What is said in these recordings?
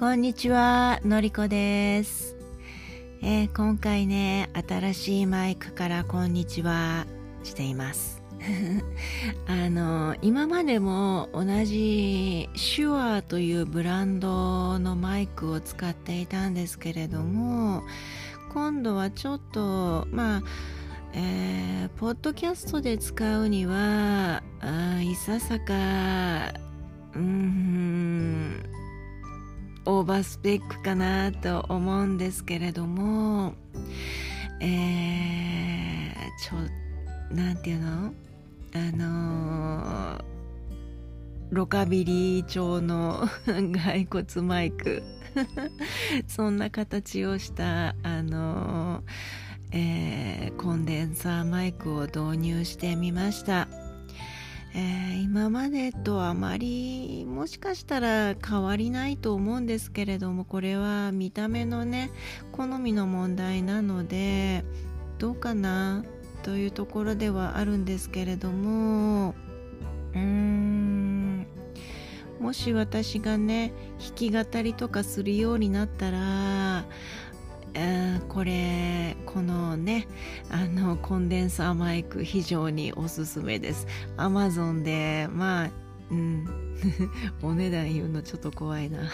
こんにちは、のりこです、えー、今回ね、新しいマイクからこんにちはしています。あの今までも同じシュアーというブランドのマイクを使っていたんですけれども今度はちょっとまあえー、ポッドキャストで使うにはあいささかうんオーバースペックかなと思うんですけれどもえー、ちょなんていうの？あのー、ロカビリー調の 骸骨マイク。そんな形をしたあのー、えー、コンデンサーマイクを導入してみました。えー、今までとあまりもしかしたら変わりないと思うんですけれどもこれは見た目のね好みの問題なのでどうかなというところではあるんですけれどもうーんもし私がね弾き語りとかするようになったらこれこのねあのコンデンサーマイク非常におすすめです。Amazon でまあうん お値段言うのちょっと怖いな。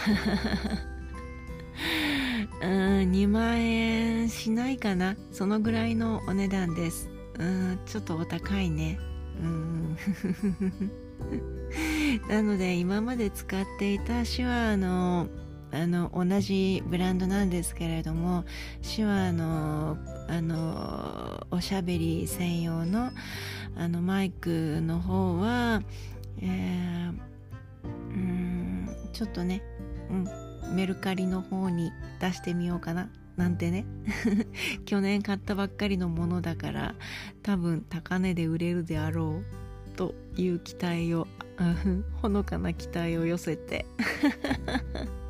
うん2万円しないかな。そのぐらいのお値段です。うんちょっとお高いね。うん。なので今まで使っていた手話のあの同じブランドなんですけれども手話のあのおしゃべり専用のあのマイクの方は、えー、うんちょっとね、うん、メルカリの方に出してみようかななんてね。去年買ったばっかりのものだから多分高値で売れるであろうという期待をほのかな期待を寄せて。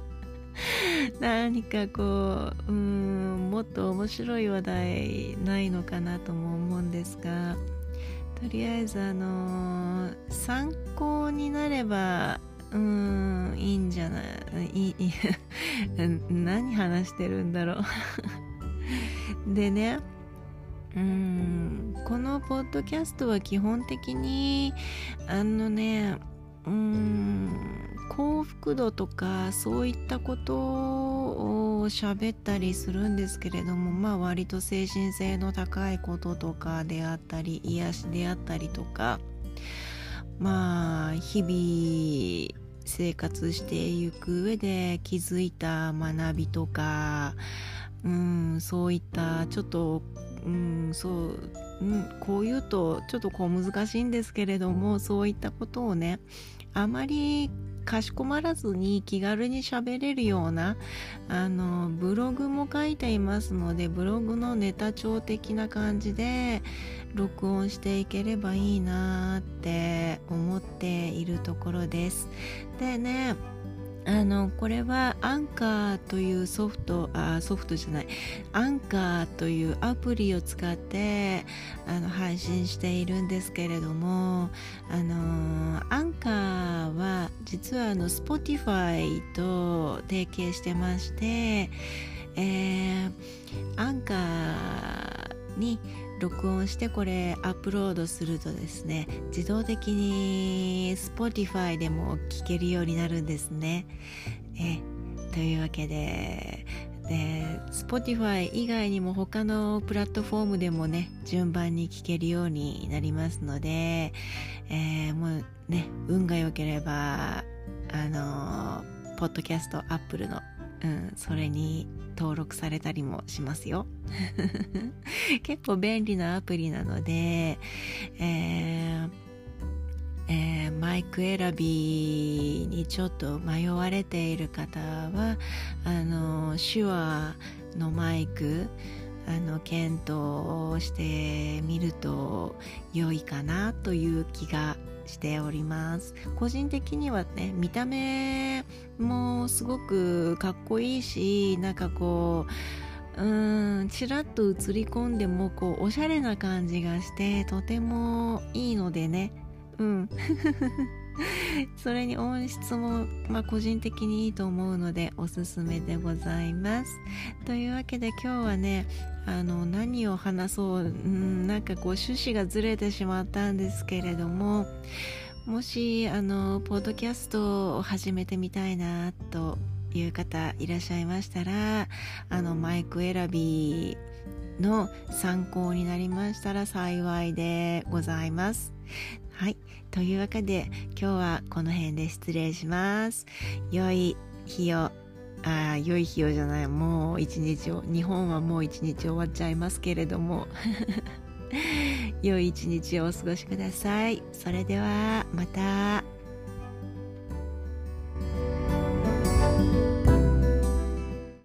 何かこううんもっと面白い話題ないのかなとも思うんですがとりあえずあのー、参考になればうんいいんじゃないいい 何話してるんだろう。でねうんこのポッドキャストは基本的にあのねうん幸福度とかそういったことを喋ったりするんですけれどもまあ割と精神性の高いこととかであったり癒しであったりとかまあ日々生活していく上で気づいた学びとかうんそういったちょっとうんそう、うん、こう言うとちょっとこう難しいんですけれどもそういったことをねあまりかしこまらずに気軽に喋れるようなあのブログも書いていますのでブログのネタ帳的な感じで録音していければいいなって思っているところです。でねあのこれはアンカーというソフトあソフトじゃない。アンカーというアプリを使ってあの配信しているんですけれどもあのアンカーは実はあの Spotify と提携してまして、えー、アンカーに録音してこれアップロードするとですね自動的に Spotify でも聴けるようになるんですね。えというわけでで Spotify 以外にも他のプラットフォームでもね順番に聴けるようになりますので、えー、もうね運が良ければあのポッドキャストアップルのうん、それに登録されたりもしますよ。結構便利なアプリなので、えーえー、マイク選びにちょっと迷われている方はあの手話のマイクあの検討してみると良いかなという気がしております。個人的にはね見た目もすごくかっこいいしなんかこううんちらっと映り込んでもこうおしゃれな感じがしてとてもいいのでね。うん。それに音質も、まあ、個人的にいいと思うのでおすすめでございますというわけで今日はねあの何を話そう、うん、なんかこう趣旨がずれてしまったんですけれどももしあのポッドキャストを始めてみたいなという方いらっしゃいましたらあのマイク選びの参考になりましたら幸いでございます。はい。というわけで今日はこの辺で失礼します。良い日を、あ良い日をじゃない、もう一日を、日本はもう一日終わっちゃいますけれども、良い一日をお過ごしください。それではまた。